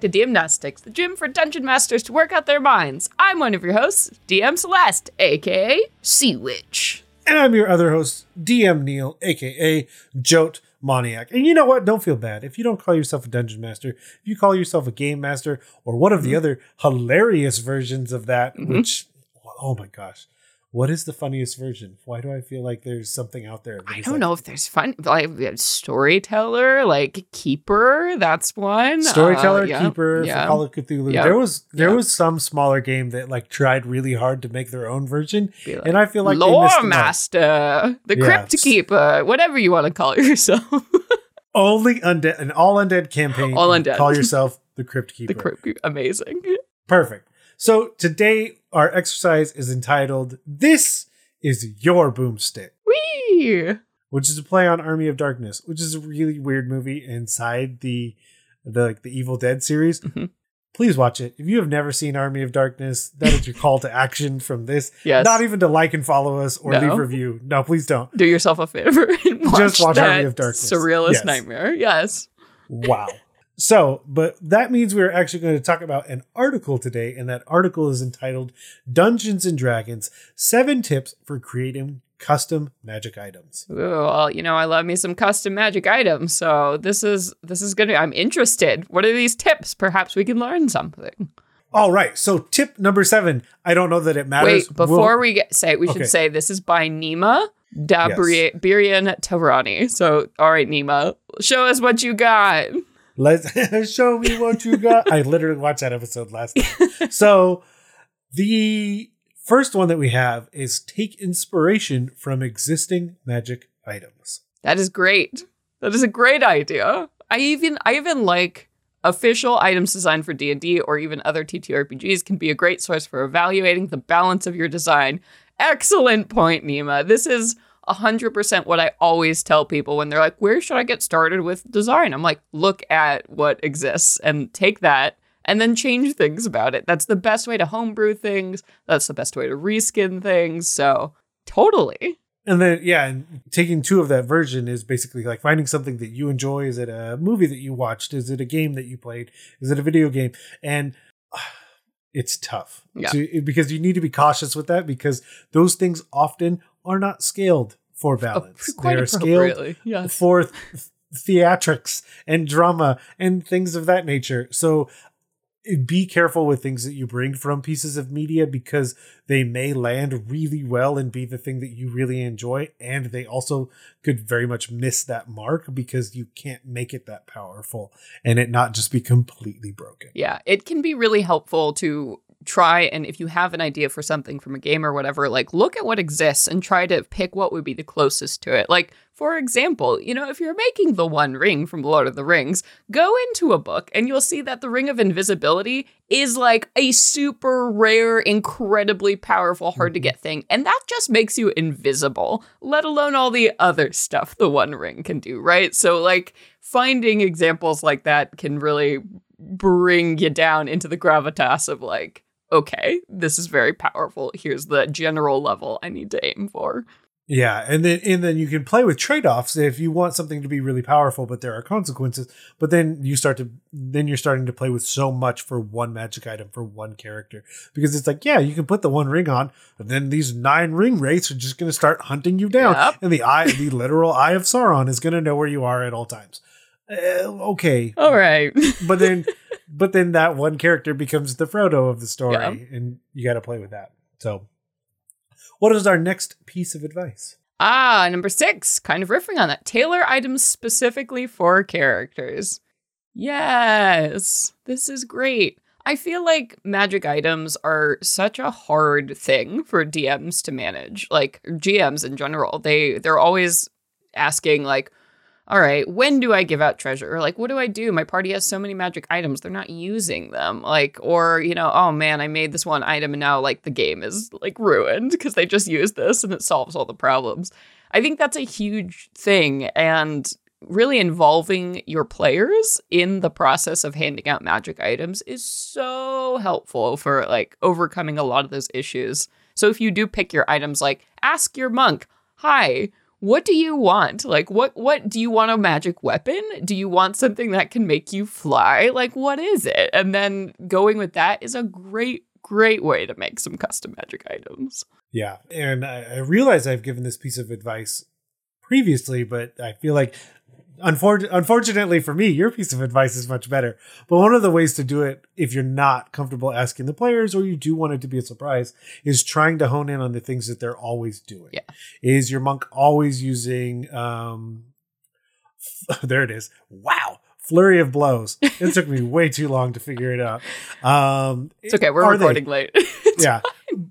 back to DMnastics, the gym for dungeon masters to work out their minds. I'm one of your hosts, DM Celeste, aka Sea Witch. And I'm your other host, DM Neil, aka Jote Moniac. And you know what? Don't feel bad. If you don't call yourself a dungeon master, if you call yourself a game master or one of the mm-hmm. other hilarious versions of that, mm-hmm. which, oh my gosh, what is the funniest version? Why do I feel like there's something out there? I don't like- know if there's fun, like storyteller, like keeper. That's one. Storyteller, Uh, yeah, keeper, yeah. for Call of Cthulhu. Yeah. There was there was some smaller game that like tried really hard to make their own version, like, and I feel like Lore missed the mark. Master, the Crypt Keeper, whatever you want to call yourself. Only undead, an all undead campaign. All undead. Call yourself the Crypt Keeper. the Crypt Keeper, amazing. Perfect. So today our exercise is entitled "This is Your Boomstick," Whee! which is a play on Army of Darkness, which is a really weird movie inside the the like the Evil Dead series. Mhm. Please watch it. If you have never seen Army of Darkness, that is your call to action from this. Yes. Not even to like and follow us or No. leave a review. No, please don't. Do yourself a favor and watch, Just watch Army of Darkness. surrealist Yes. nightmare. Yes. Wow. So, but that means we're actually going to talk about an article today, and that article is entitled Dungeons and Dragons Seven Tips for Creating Custom Magic Items. Ooh, well, you know, I love me some custom magic items, so this is this is gonna. I'm interested. What are these tips? Perhaps we can learn something. All right. So, tip number seven. I don't know that it matters. Wait, before We'll- we get say, it, we should say this is by Nima Dabirian Tarani. So, all right, Nima, show us what you got. Let's show me what you got. I literally watched that episode last night. so the first one that we have is take inspiration from existing magic items. That is great. That is a great idea. I even I even like official items designed for D&D or even other TTRPGs can be a great source for evaluating the balance of your design. Excellent point, Nima. This is 100% what I always tell people when they're like, "Where should I get started with design?" I'm like, "Look at what exists and take that and then change things about it. That's the best way to homebrew things. That's the best way to reskin things." So, totally. And then, yeah, and taking two of that version is basically like finding something that you enjoy. Is it a movie that you watched? Is it a game that you played? Is it a video game? And uh, it's tough Yeah. to, because you need to be cautious with that because those things often are not scaled for balance. Quite they are scaled. Yes. for th- theatrics and drama and things of that nature. So eh, be careful with things that you bring from pieces of media because they may land really well and be the thing that you really enjoy and they also could very much miss that mark because you can't make it that powerful and it not just be completely broken. Yeah, it can be really helpful to try and if you have an idea for something from a game or whatever, like look at what exists and try to pick what would be the closest to it. Like, for example, you know, if you're making the one ring from Lord of the Rings, go into a book and you'll see that the Ring of Invisibility is like a super rare, incredibly powerful, hard to mm-hmm. get thing. And that just makes you invisible, let alone all the other stuff the one ring can do, right? So, like, finding examples like that can really bring you down into the gravitas of like, okay, this is very powerful. Here's the general level I need to aim for. Yeah, and then and then you can play with trade-offs if you want something to be really powerful, but there are consequences. But then you start to then you're starting to play with so much for one magic item for one character because it's like yeah, you can put the one ring on, and then these nine ring wraiths are just going to start hunting you down, Yep. and the eye, the literal eye of Sauron, is going to know where you are at all times. Uh, okay, All right. but then but then that one character becomes the Frodo of the story, Yeah. and you got to play with that. So, what is our next piece of advice? ah, number six, kind of riffing on that. Tailor items specifically for characters. Yes, this is great. I feel like magic items are such a hard thing for DMs to manage, like GMs in general. They they're always asking like, all right, when do I give out treasure? Or like, what do I do? My party has so many magic items, they're not using them. Like, or, you know, oh man, I made this one item and now like the game is like ruined because they just used this and it solves all the problems. I think that's a huge thing. And really involving your players in the process of handing out magic items is so helpful for like overcoming a lot of those issues. So if you do pick your items, like ask your monk, hi, what do you want? Like what what do you want a magic weapon? Do you want something that can make you fly? Like what is it? And then going with that is a great great way to make some custom magic items. Yeah. And I, I realize I've given this piece of advice previously, but I feel like Unfor- unfortunately for me, your piece of advice is much better. But one of the ways to do it, if you're not comfortable asking the players or you do want it to be a surprise, is trying to hone in on the things that they're always doing. Yeah. Is your monk always using, um, there it is. Wow. Flurry of blows. It took me way too long to figure it out. Um, It's okay. We're recording they? late. Yeah.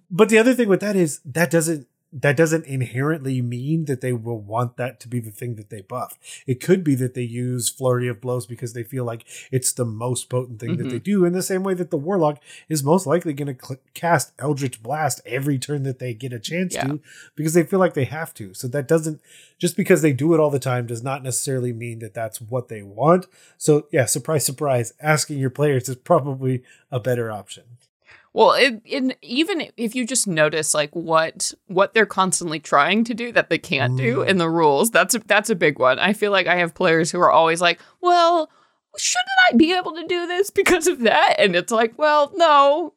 But the other thing with that is that doesn't that doesn't inherently mean that they will want that to be the thing that they buff. It could be that they use flurry of blows because they feel like it's the most potent thing that they mm-hmm. do. In the same way that the warlock is most likely going to cl- cast Eldritch Blast every turn that they get a chance Yeah. to because they feel like they have to. So that doesn't just because they do it all the time does not necessarily mean that that's what they want. So yeah, surprise, surprise, asking your players is probably a better option. Well, it, in even if you just notice like what what they're constantly trying to do that they can't do Mm. in the rules, that's a, that's a big one. I feel like I have players who are always like, "Well, shouldn't I be able to do this because of that?" And it's like, "Well, no,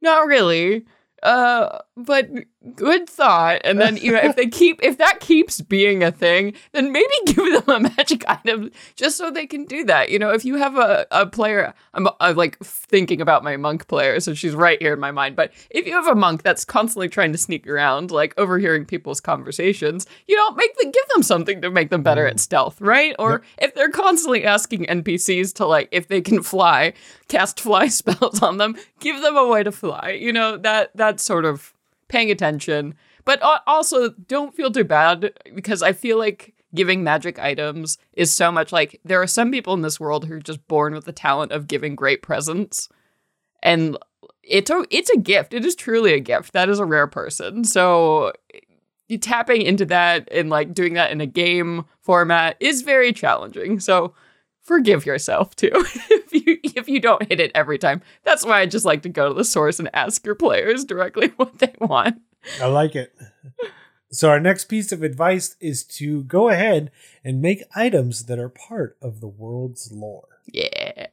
not really." Uh, but good thought. And then you know, if they keep if that keeps being a thing, then maybe give them a magic item just so they can do that. You know, if you have a, a player, I'm, I'm like thinking about my monk player, so she's right here in my mind. But if you have a monk that's constantly trying to sneak around, like overhearing people's conversations, you know, make the give them something to make them better at mm. stealth, right? Or if they're constantly asking NPCs to like if they can fly, cast fly spells on them, give them a way to fly. You know, that that sort of paying attention. But also, don't feel too bad because I feel like giving magic items is so much like there are some people in this world who are just born with the talent of giving great presents. And it's a, it's a gift. It is truly a gift. That is a rare person. So eh, tapping into that and like doing that in a game format is very challenging. So forgive yourself too if you if you don't hit it every time. That's why I just like to go to the source and ask your players directly what they want. I like it. So our next piece of advice is to go ahead and make items that are part of the world's lore. Yeah.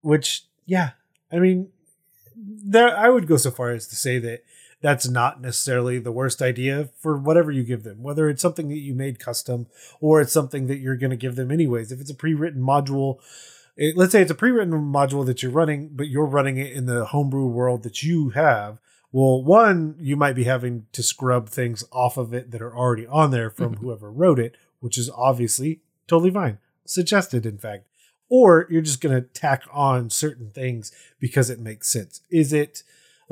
Which, yeah, I mean, there I would go so far as to say that that's not necessarily the worst idea for whatever you give them, whether it's something that you made custom or it's something that you're going to give them anyways. If it's a pre-written module, it, let's say it's a pre-written module that you're running, but you're running it in the homebrew world that you have. Well, one, you might be having to scrub things off of it that are already on there from mm-hmm. whoever wrote it, which is obviously totally fine. Suggested, in fact. Or you're just going to tack on certain things because it makes sense. Is it,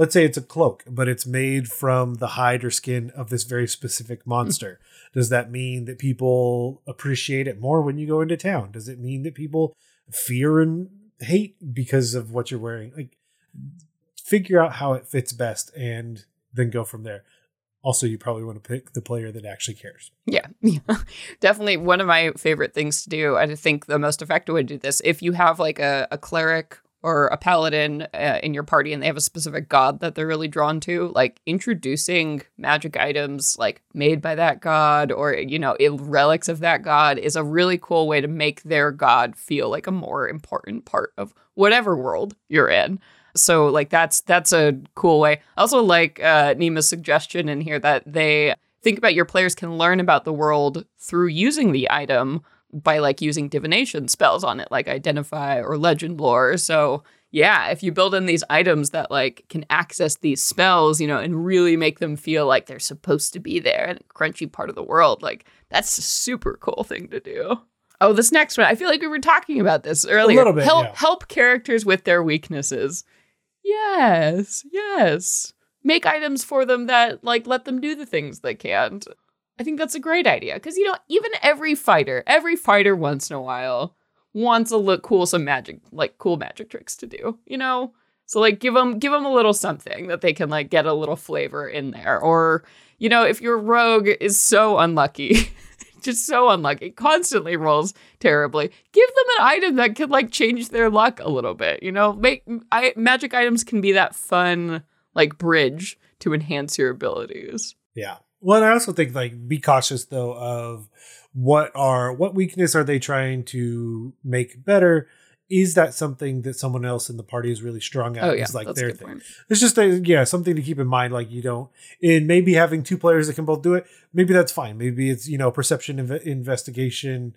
let's say it's a cloak, but it's made from the hide or skin of this very specific hmm. monster? Does that mean that people appreciate it more when you go into town? Does it mean that people fear and hate because of what you're wearing? Like, figure out how it fits best and then go from there. Also, you probably want to pick the player that actually cares. Yeah, yeah. Definitely one of my favorite things to do. I think the most effective way to do this, if you have like a, a cleric or a paladin uh, in your party and they have a specific god that they're really drawn to, like introducing magic items like made by that god or, you know, relics of that god is a really cool way to make their god feel like a more important part of whatever world you're in. So like that's that's a cool way. I also like uh, Nima's suggestion in here that they think about your players can learn about the world through using the item by like using divination spells on it, like identify or legend lore. So yeah, if you build in these items that like can access these spells, you know, and really make them feel like they're supposed to be there and crunchy part of the world, like that's a super cool thing to do. Oh, this next one. I feel like we were talking about this earlier. A little bit, help yeah. help characters with their weaknesses. Yes, yes. Make items for them that like let them do the things they can't. I think that's a great idea because you know even every fighter, every fighter once in a while wants a look cool some magic like cool magic tricks to do. You know, so like give them give them a little something that they can like get a little flavor in there. Or you know if your rogue is so unlucky. Just so unlucky, constantly rolls terribly. Give them an item that could like change their luck a little bit. You know, make I, magic items can be that fun like bridge to enhance your abilities. Yeah. Well, I also think like be cautious though of what are what weakness are they trying to make better? Is that something that someone else in the party is really strong at? Oh yeah, is like that's their thing. point. It's just a, yeah, something to keep in mind. Like you don't, and maybe having two players that can both do it, maybe that's fine. Maybe it's you know perception inve- investigation.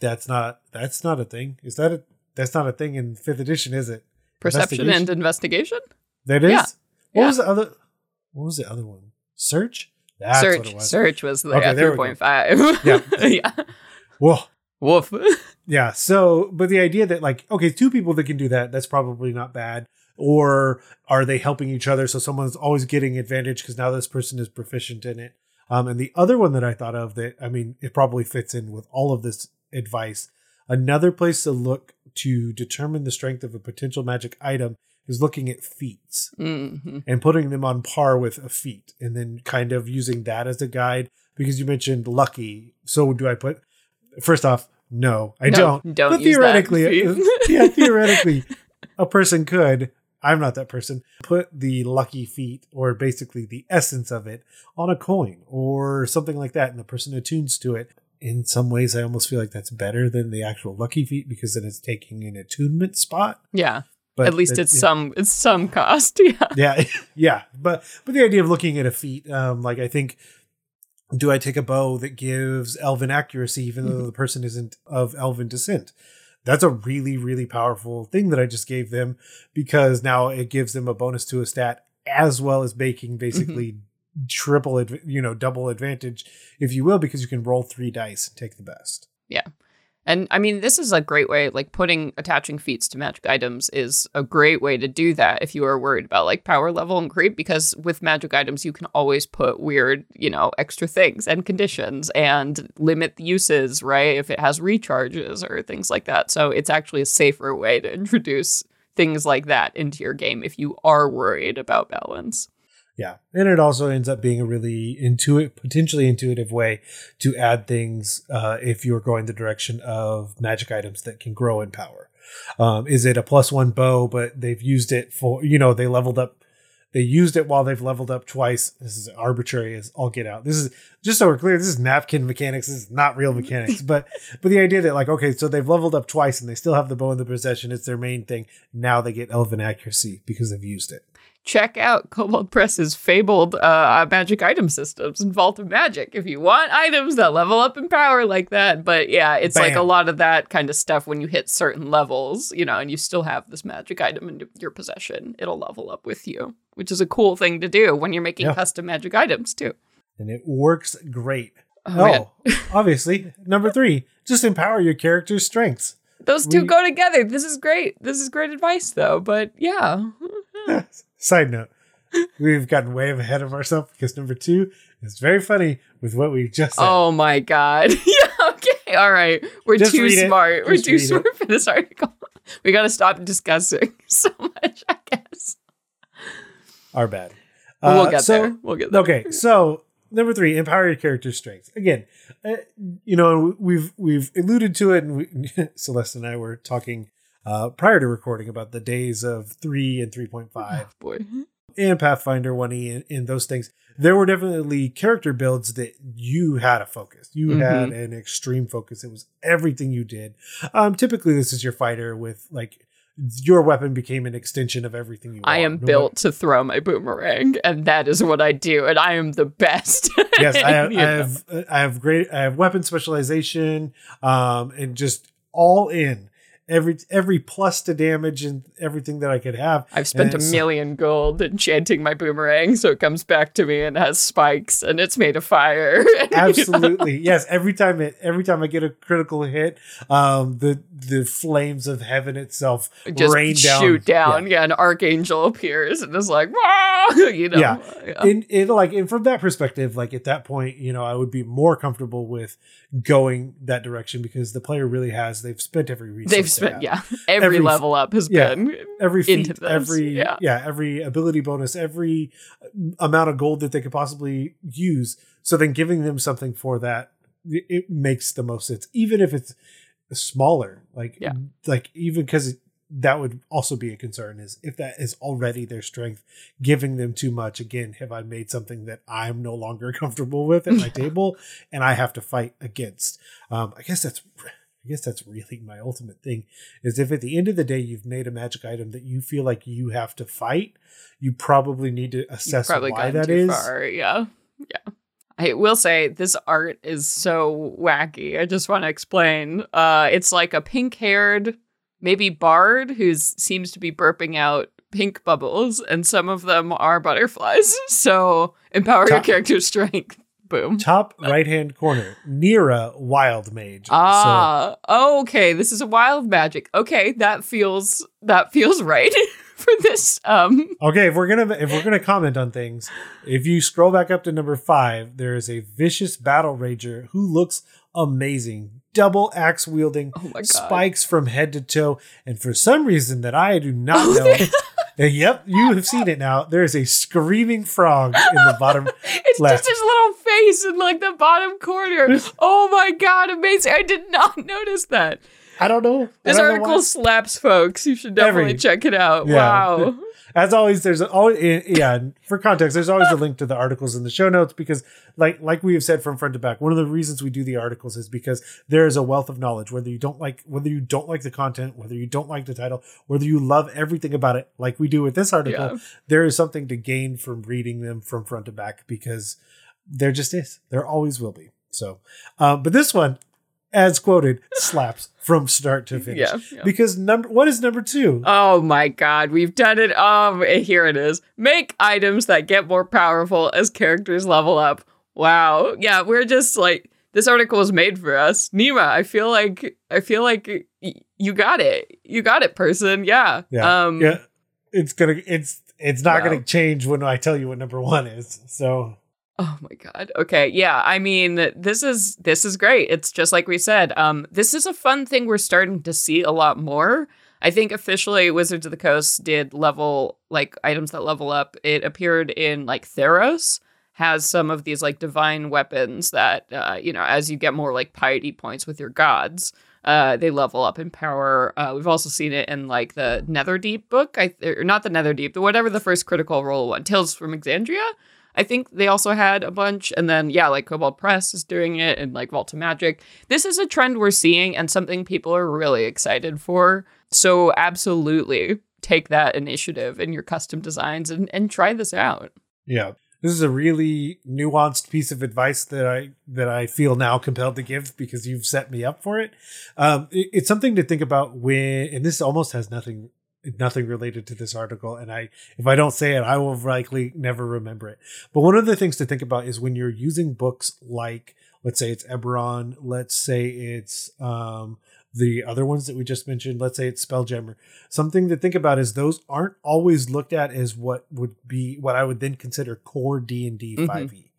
That's not that's not a thing. Is that a that's not a thing in fifth edition? Is it Perception and investigation. That is. Yeah. What Yeah. was the other? What was the other one? Search. That's search. was. Search was the Okay, yeah, there we three go. point five. Yeah. yeah. Whoa. Woof. Yeah. So, but the idea that like, okay, two people that can do that, that's probably not bad. Or are they helping each other? So someone's always getting advantage because now this person is proficient in it. Um, and the other one that I thought of that, I mean, it probably fits in with all of this advice. Another place to look to determine the strength of a potential magic item is looking at feats hmm and putting them on par with a feat and then kind of using that as a guide because you mentioned lucky. So do I put first off, no, I No, don't. don't but theoretically, yeah, theoretically, a person could. I'm not that person. Put the lucky feat, or basically the essence of it, on a coin or something like that, and the person attunes to it. In some ways, I almost feel like that's better than the actual lucky feat because then it's taking an attunement spot. Yeah. But At least it- it's yeah. some it's some cost. Yeah. yeah yeah. But but the idea of looking at a feat um like i think do i take a bow that gives elven accuracy even though the person isn't of elven descent? That's a really really powerful thing that i just gave them because now it gives them a bonus to a stat as well as making basically triple adv- you know double advantage if you will because you can roll three dice and take the best And I mean, this is a great way, like putting attaching feats to magic items is a great way to do that if you are worried about like power level and creep, because with magic items, you can always put weird, you know, extra things and conditions and limit the uses, right? If it has recharges or things like that. So it's actually a safer way to introduce things like that into your game if you are worried about balance. Yeah. And it also ends up being a really intuitive, potentially intuitive way to add things uh, if you're going the direction of magic items that can grow in power. Um, is it a plus one bow, but they've used it for, you know, they leveled up, they used it while they've leveled up twice. This is arbitrary as all get out. This is just so we're clear. This is napkin mechanics. This is not real mechanics, but, but the idea that like, okay, so they've leveled up twice and they still have the bow in the possession. It's their main thing. Now they get elven accuracy because they've used it. Check out Kobold Press's fabled uh, magic item systems and Vault of Magic if you want items that level up in power like that. But yeah, it's like a lot of that kind of stuff when you hit certain levels, you know, and you still have this magic item in your possession, it'll level up with you, which is a cool thing to do when you're making Yeah. custom magic items too. And it works great. Oh. Oh, obviously. Number three, just empower your character's strengths. Those two we- go together. This is great. This is great advice though, but yeah. Side note, we've gotten way ahead of ourselves because number two is very funny with what we just said. Oh my god. yeah, okay. All right. We're Just too smart. We're too read it. smart for this article. We got to stop discussing so much, I guess. Our bad. But we'll Uh, get so- there. We'll get there. Okay, so number three, empower your character's strengths. Again, uh, you know we've we've alluded to it, and we, Celeste and I were talking uh, prior to recording about the days of three and three point five. Oh, boy. and Pathfinder 1E and, and those things, there were definitely character builds that you had a focus. You Mhm. had an extreme focus. It was everything you did. Um, typically, this is your fighter with like your weapon became an extension of everything you. I are. am No built to throw my boomerang, and that is what I do, and I am the best. Yes, I have, I have. I have great. I have weapon specialization, um, and just all in every every plus to damage and everything that I could have. I've spent a million gold enchanting my boomerang, so it comes back to me and has spikes, and it's made of fire. Absolutely. yes. Every time it every time I get a critical hit, um the the flames of heaven itself just rain shoot down. Yeah. an archangel appears and is like, you know. Yeah. And it like and from that perspective, like at that point, you know, I would be more comfortable with going that direction because the player really has they've spent every resource. They've have. yeah, every, Every- level up has yeah. been. every feat, into this, every yeah. yeah. every ability bonus, every amount of gold that they could possibly use. So then giving them something for that, it it makes the most sense, even if it's smaller. Like Yeah. like even because that would also be a concern is if that is already their strength giving them too much again have i made something that i'm no longer comfortable with at my table and i have to fight against um, i guess that's i guess that's really my ultimate thing is if at the end of the day you've made a magic item that you feel like you have to fight you probably need to assess why that is far. Yeah. Yeah. I will say this art is so wacky. I just want to explain. Uh it's like a pink-haired maybe bard who seems to be burping out pink bubbles and some of them are butterflies. So, empower your character's strength. Boom. top right hand corner Nira wild mage So- Ah, okay. This is a wild magic. Okay, that feels that feels right for this. Um, Okay, if we're gonna if we're gonna comment on things, if you scroll back up to number five, there is a vicious battle rager who looks amazing, double axe wielding, oh spikes from head to toe, and for some reason that I do not Oh, know. Yep, you have seen it now. There is a screaming frog in the bottom. It's left. just his little face in like the bottom corner. Oh my god, amazing! I did not notice that. I don't know. This don't article why. slaps, folks. You should definitely Every- check it out. Yeah. Wow. As always, there's always yeah. For context, there's always a link to the articles in the show notes because, like like we have said from front to back, one of the reasons we do the articles is because there is a wealth of knowledge. Whether you don't like whether you don't like the content, whether you don't like the title, whether you love everything about it, like we do with this article, Yeah. there is something to gain from reading them from front to back because there just is. There always will be. So, um, but this one, as quoted, slaps from start to finish. Yeah. yeah. Because number what is number two? Oh my god, we've done it. Um, here it is. Make items that get more powerful as characters level up. Wow. Yeah, we're just like this article was made for us. Nima, I feel like I feel like y- you got it. You got it, person. Yeah. Yeah. Um yeah it's gonna it's it's not Wow. gonna change when i tell you what number one is so Oh my god. Okay. Yeah. I mean, this is this is great. It's just like we said. Um, this is a fun thing we're starting to see a lot more. I think officially Wizards of the Coast did level like items that level up. It appeared in like Theros has some of these like divine weapons that uh, you know, as you get more like piety points with your gods, uh, they level up in power. Uh, we've also seen it in like the Netherdeep book, I or not the Netherdeep, the whatever the first critical role one, Tales from Exandria. I think they also had a bunch, and then yeah, like Kobold Press is doing it, and like Vault of Magic. This is a trend we're seeing, and something people are really excited for. So absolutely take that initiative in your custom designs and and try this out. yeah this is a really nuanced piece of advice that i that i feel now compelled to give because you've set me up for it um it- it's something to think about when and this almost has nothing nothing related to this article and i if i don't say it i will likely never remember it but one of the things to think about is when you're using books like let's say it's Eberron, let's say it's um the other ones that we just mentioned, let's say it's Spelljammer. Something to think about is those aren't always looked at as what would be what I would then consider core D and D Mhm. five E.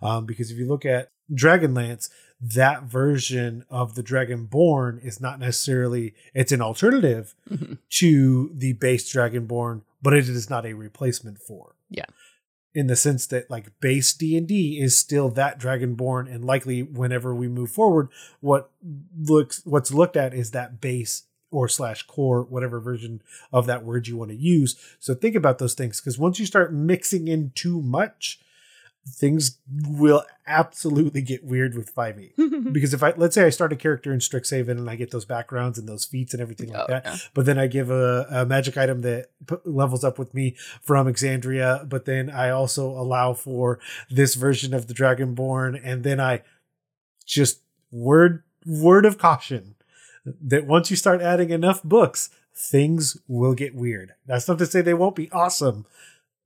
Um, because if you look at Dragonlance, that version of the Dragonborn is not necessarily it's an alternative Mhm. to the base Dragonborn, but it is not a replacement for. Yeah. In the sense that like base D&D is still that Dragonborn and likely whenever we move forward what looks what's looked at is that base or slash core whatever version of that word you want to use. So think about those things because once you start mixing in too much things will absolutely get weird with 5e because if I let's say I start a character in Strixhaven and I get those backgrounds and those feats and everything like Oh, that, yeah. but then I give a, a magic item that p- levels up with me from Exandria, but then I also allow for this version of the Dragonborn, and then I just word word of caution that once you start adding enough books, things will get weird. That's not to say they won't be awesome,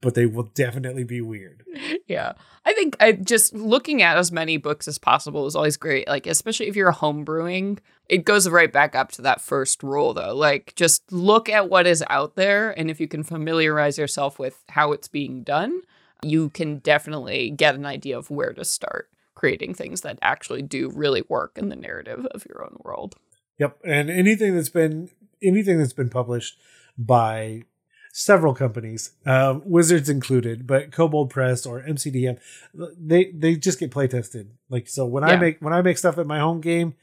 but they will definitely be weird. yeah. I think I just looking at as many books as possible is always great. Like, especially if you're homebrewing, it goes right back up to that first rule, though. Like, just look at what is out there. And if you can familiarize yourself with how it's being done, you can definitely get an idea of where to start creating things that actually do really work in the narrative of your own world. Yep, and anything that's been anything that's been published by several companies, uh, Wizards included, but Kobold Press or MCDM, they they just get play tested. Like so, when I make when I make stuff at my home game,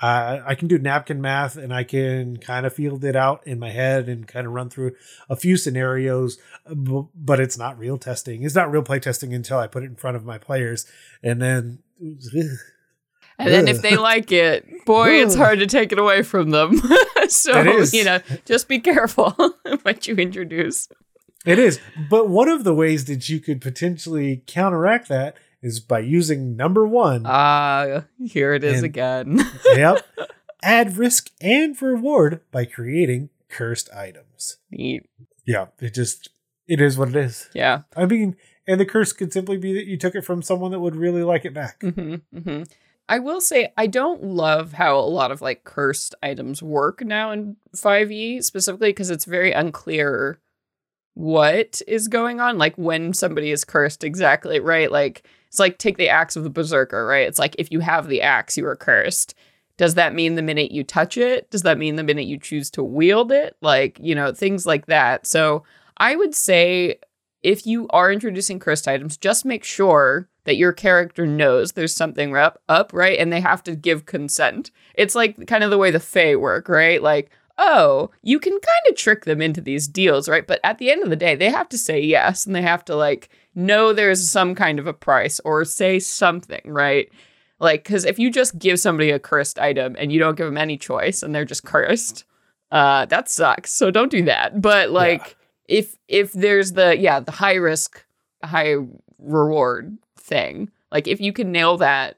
Uh, I can do napkin math and I can kind of field it out in my head and kind of run through a few scenarios, but it's not real testing. It's not real play testing until I put it in front of my players. And then. And then if they like it, boy, it's hard to take it away from them. so, you know, just be careful what you introduce. It is. But one of the ways that you could potentially counteract that is by using number one. Ah, uh, here it is and, again. yep. Add risk and reward by creating cursed items. Neat. Yeah, it just it is what it is. Yeah. I mean, and the curse could simply be that you took it from someone that would really like it back. Mm-hmm, mm-hmm. I will say I don't love how a lot of like cursed items work now in 5e specifically because it's very unclear what is going on like when somebody is cursed exactly right like it's like take the axe of the berserker, right? It's like if you have the axe, you are cursed. Does that mean the minute you touch it? Does that mean the minute you choose to wield it? Like, you know, things like that. So I would say if you are introducing cursed items, just make sure that your character knows there's something up, up, right? And they have to give consent. It's like kind of the way the Fae work, right? Like, oh, you can kind of trick them into these deals, right? But at the end of the day, they have to say yes and they have to like know there's some kind of a price or say something, right? Like, because if you just give somebody a cursed item and you don't give them any choice and they're just cursed, uh, that sucks. So don't do that. But like, yeah. If if there's the yeah the high risk, high reward thing, like if you can nail that,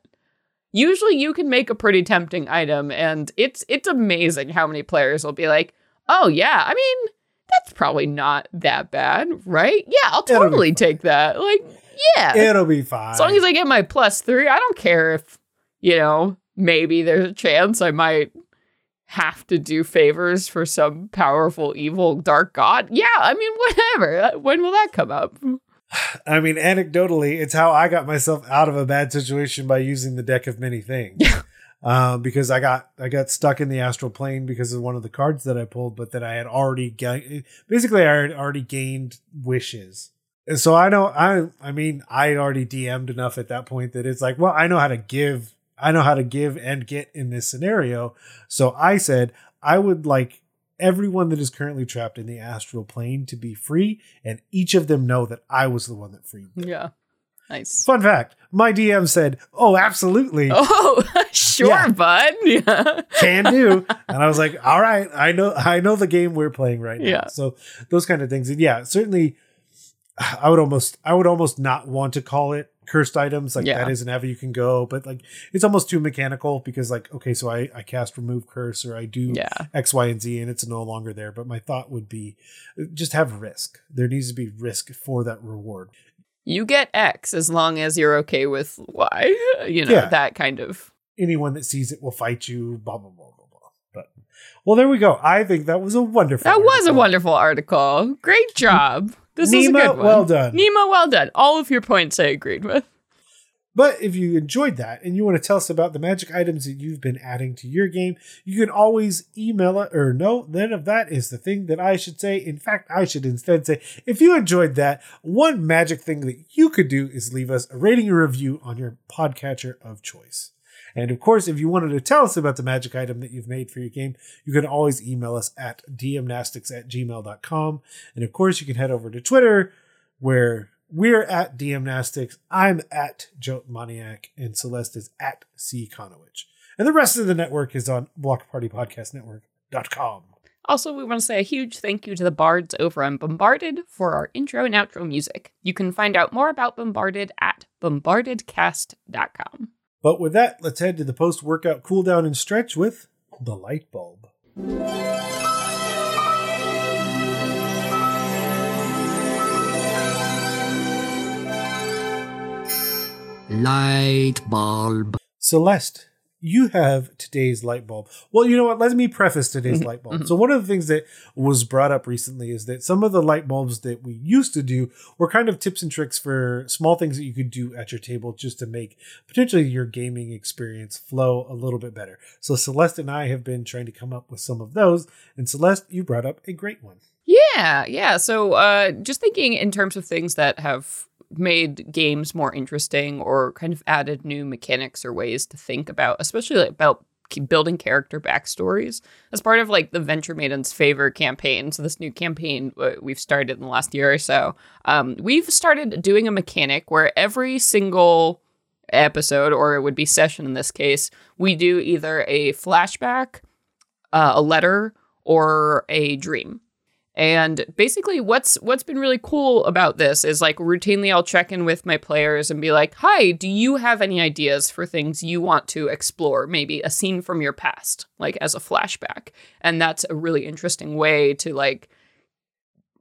usually you can make a pretty tempting item, and it's it's amazing how many players will be like, oh yeah, I mean that's probably not that bad, right? Yeah, I'll totally take that. Like, yeah. It'll be fine. As long as I get my plus three, I don't care if, you know, maybe there's a chance I might have to do favors for some powerful, evil, dark god. Yeah, I mean, whatever. When will that come up? I mean, anecdotally, it's how I got myself out of a bad situation by using the deck of many things. Uh, because I got I got stuck in the astral plane because of one of the cards that I pulled, but that I had already ga- basically I had already gained wishes. And so I know I I mean I already DM'd enough at that point that it's like, well, I know how to give I know how to give and get in this scenario. So I said I would like everyone that is currently trapped in the astral plane to be free, and each of them know that I was the one that freed them. Yeah. Nice. Fun fact: My DM said, "Oh, absolutely." Oh, sure, yeah. bud. Yeah, can do. And I was like, "All right, I know, I know the game we're playing right now." Yeah. So those kind of things, and yeah, certainly, I would almost, I would almost not want to call it cursed items. Like yeah. that is an how you can go, but like it's almost too mechanical because, like, okay, so I I cast remove curse or I do yeah. X, Y, and Z, and it's no longer there. But my thought would be, uh, just have risk. There needs to be risk for that reward you get X as long as you're okay with Y. You know, yeah. that kind of. Anyone that sees it will fight you, blah, blah, blah, blah, blah. But, well, there we go. I think that was a wonderful That article. was a wonderful article. Great job. This Nima, is a good one. well done. Nemo, well done. All of your points I agreed with. But if you enjoyed that and you want to tell us about the magic items that you've been adding to your game, you can always email it or no, none of that is the thing that I should say. In fact, I should instead say, if you enjoyed that, one magic thing that you could do is leave us a rating or review on your podcatcher of choice. And of course, if you wanted to tell us about the magic item that you've made for your game, you can always email us at dmnastics at gmail.com. And of course, you can head over to Twitter where we're at DMnastics. I'm at Joe Maniac, and Celeste is at C Conowitch. And the rest of the network is on blockpartypodcastnetwork.com. Also, we want to say a huge thank you to the bards over on Bombarded for our intro and outro music. You can find out more about Bombarded at bombardedcast.com. But with that, let's head to the post workout cooldown and stretch with the light bulb. Light bulb. Celeste, you have today's light bulb. Well, you know what? Let me preface today's mm-hmm. light bulb. Mm-hmm. So, one of the things that was brought up recently is that some of the light bulbs that we used to do were kind of tips and tricks for small things that you could do at your table just to make potentially your gaming experience flow a little bit better. So, Celeste and I have been trying to come up with some of those. And, Celeste, you brought up a great one. Yeah, yeah. So, uh, just thinking in terms of things that have made games more interesting or kind of added new mechanics or ways to think about, especially about building character backstories as part of like the Venture Maiden's Favor campaign. So this new campaign uh, we've started in the last year or so, um, we've started doing a mechanic where every single episode, or it would be session in this case, we do either a flashback, uh, a letter, or a dream. And basically what's what's been really cool about this is like routinely I'll check in with my players and be like, "Hi, do you have any ideas for things you want to explore? Maybe a scene from your past, like as a flashback." And that's a really interesting way to like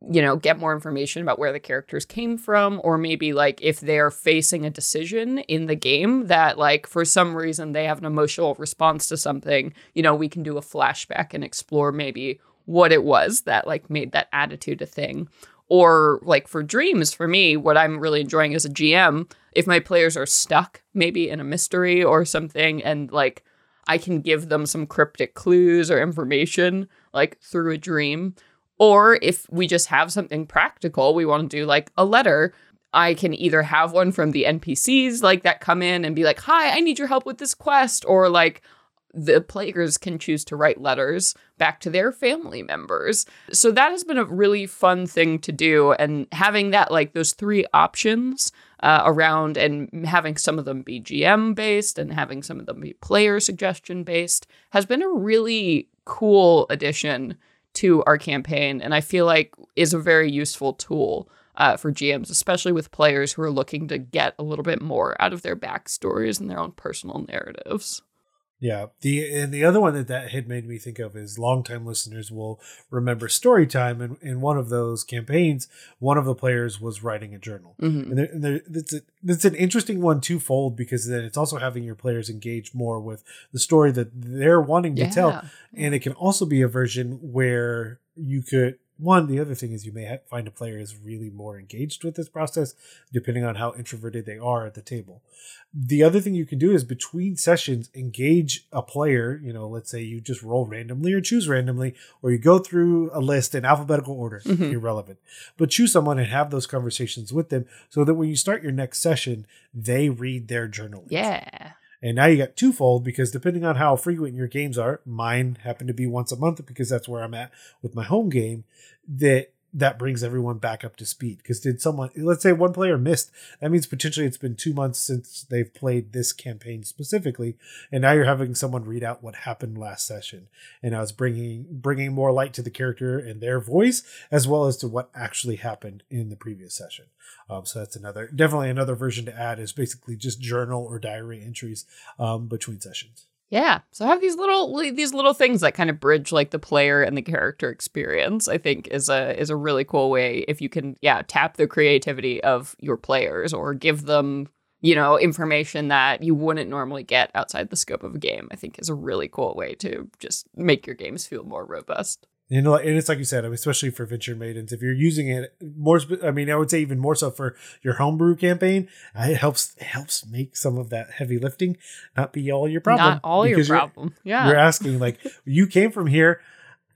you know, get more information about where the characters came from, or maybe like if they're facing a decision in the game that, like, for some reason they have an emotional response to something, you know, we can do a flashback and explore maybe what it was that like made that attitude a thing. Or like for dreams, for me, what I'm really enjoying as a GM, if my players are stuck maybe in a mystery or something, and like I can give them some cryptic clues or information like through a dream. Or if we just have something practical, we want to do like a letter. I can either have one from the NPCs like that come in and be like, "Hi, I need your help with this quest," or like the players can choose to write letters back to their family members. So that has been a really fun thing to do. And having that, like those three options uh, around and having some of them be GM based and having some of them be player suggestion based has been a really cool addition to our campaign. And I feel like is a very useful tool. Uh, for GMs, especially with players who are looking to get a little bit more out of their backstories and their own personal narratives. Yeah. The and the other one that that had made me think of is longtime listeners will remember story time. And in one of those campaigns, one of the players was writing a journal. Mm-hmm. And, there, and there, it's, a, it's an interesting one twofold because then it's also having your players engage more with the story that they're wanting to Yeah. tell. And it can also be a version where you could one the other thing is you may ha- find a player is really more engaged with this process depending on how introverted they are at the table the other thing you can do is between sessions engage a player you know let's say you just roll randomly or choose randomly or you go through a list in alphabetical order Mhm. irrelevant but choose someone and have those conversations with them so that when you start your next session they read their journal Yeah. And now you got twofold because depending on how frequent your games are, mine happen to be once a month because that's where I'm at with my home game. That that brings everyone back up to speed. Because did someone, let's say one player missed, that means potentially it's been two months since they've played this campaign specifically, and now you're having someone read out what happened last session, and now it's bringing bringing more light to the character and their voice as well as to what actually happened in the previous session. Um, so that's another, definitely another version to add is basically just journal or diary entries um, between sessions. Yeah. So have these little these little things that kind of bridge like the player and the character experience. I think is a is a really cool way if you can yeah tap the creativity of your players or give them you know information that you wouldn't normally get outside the scope of a game. I think is a really cool way to just make your games feel more robust. You know, and it's like you said, especially for Venture Maidens, if you're using it more, I mean, I would say even more so for your homebrew campaign, uh, it helps helps make some of that heavy lifting not be all your problem. Not all your because you're- problem. Yeah. You're asking like you came from here,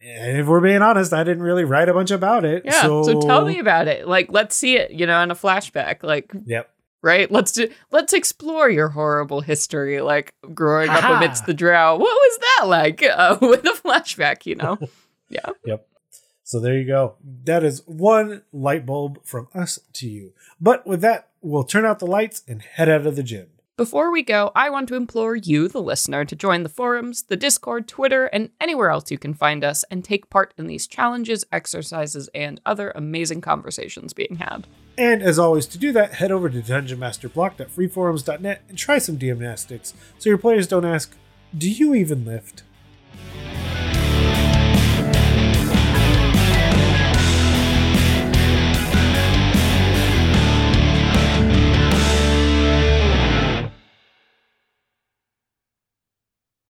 and if we're being honest, I didn't really write a bunch about it. yeah. So, so tell me about it. Like let's see it, you know, in a flashback. Like Yep. right? Let's do let's explore your horrible history, like growing up amidst the drought. What was that like uh, with a flashback? You know? yeah. Yep. So there you go. That is one light bulb from us to you. But with that, we'll turn out the lights and head out of the gym. Before we go, I want to implore you, the listener, to join the forums, the Discord, Twitter, and anywhere else you can find us and take part in these challenges, exercises, and other amazing conversations being had. And as always, to do that, head over to dungeonmasterblock.freeforums.net and try some DMnastics so your players don't ask, Do you even lift?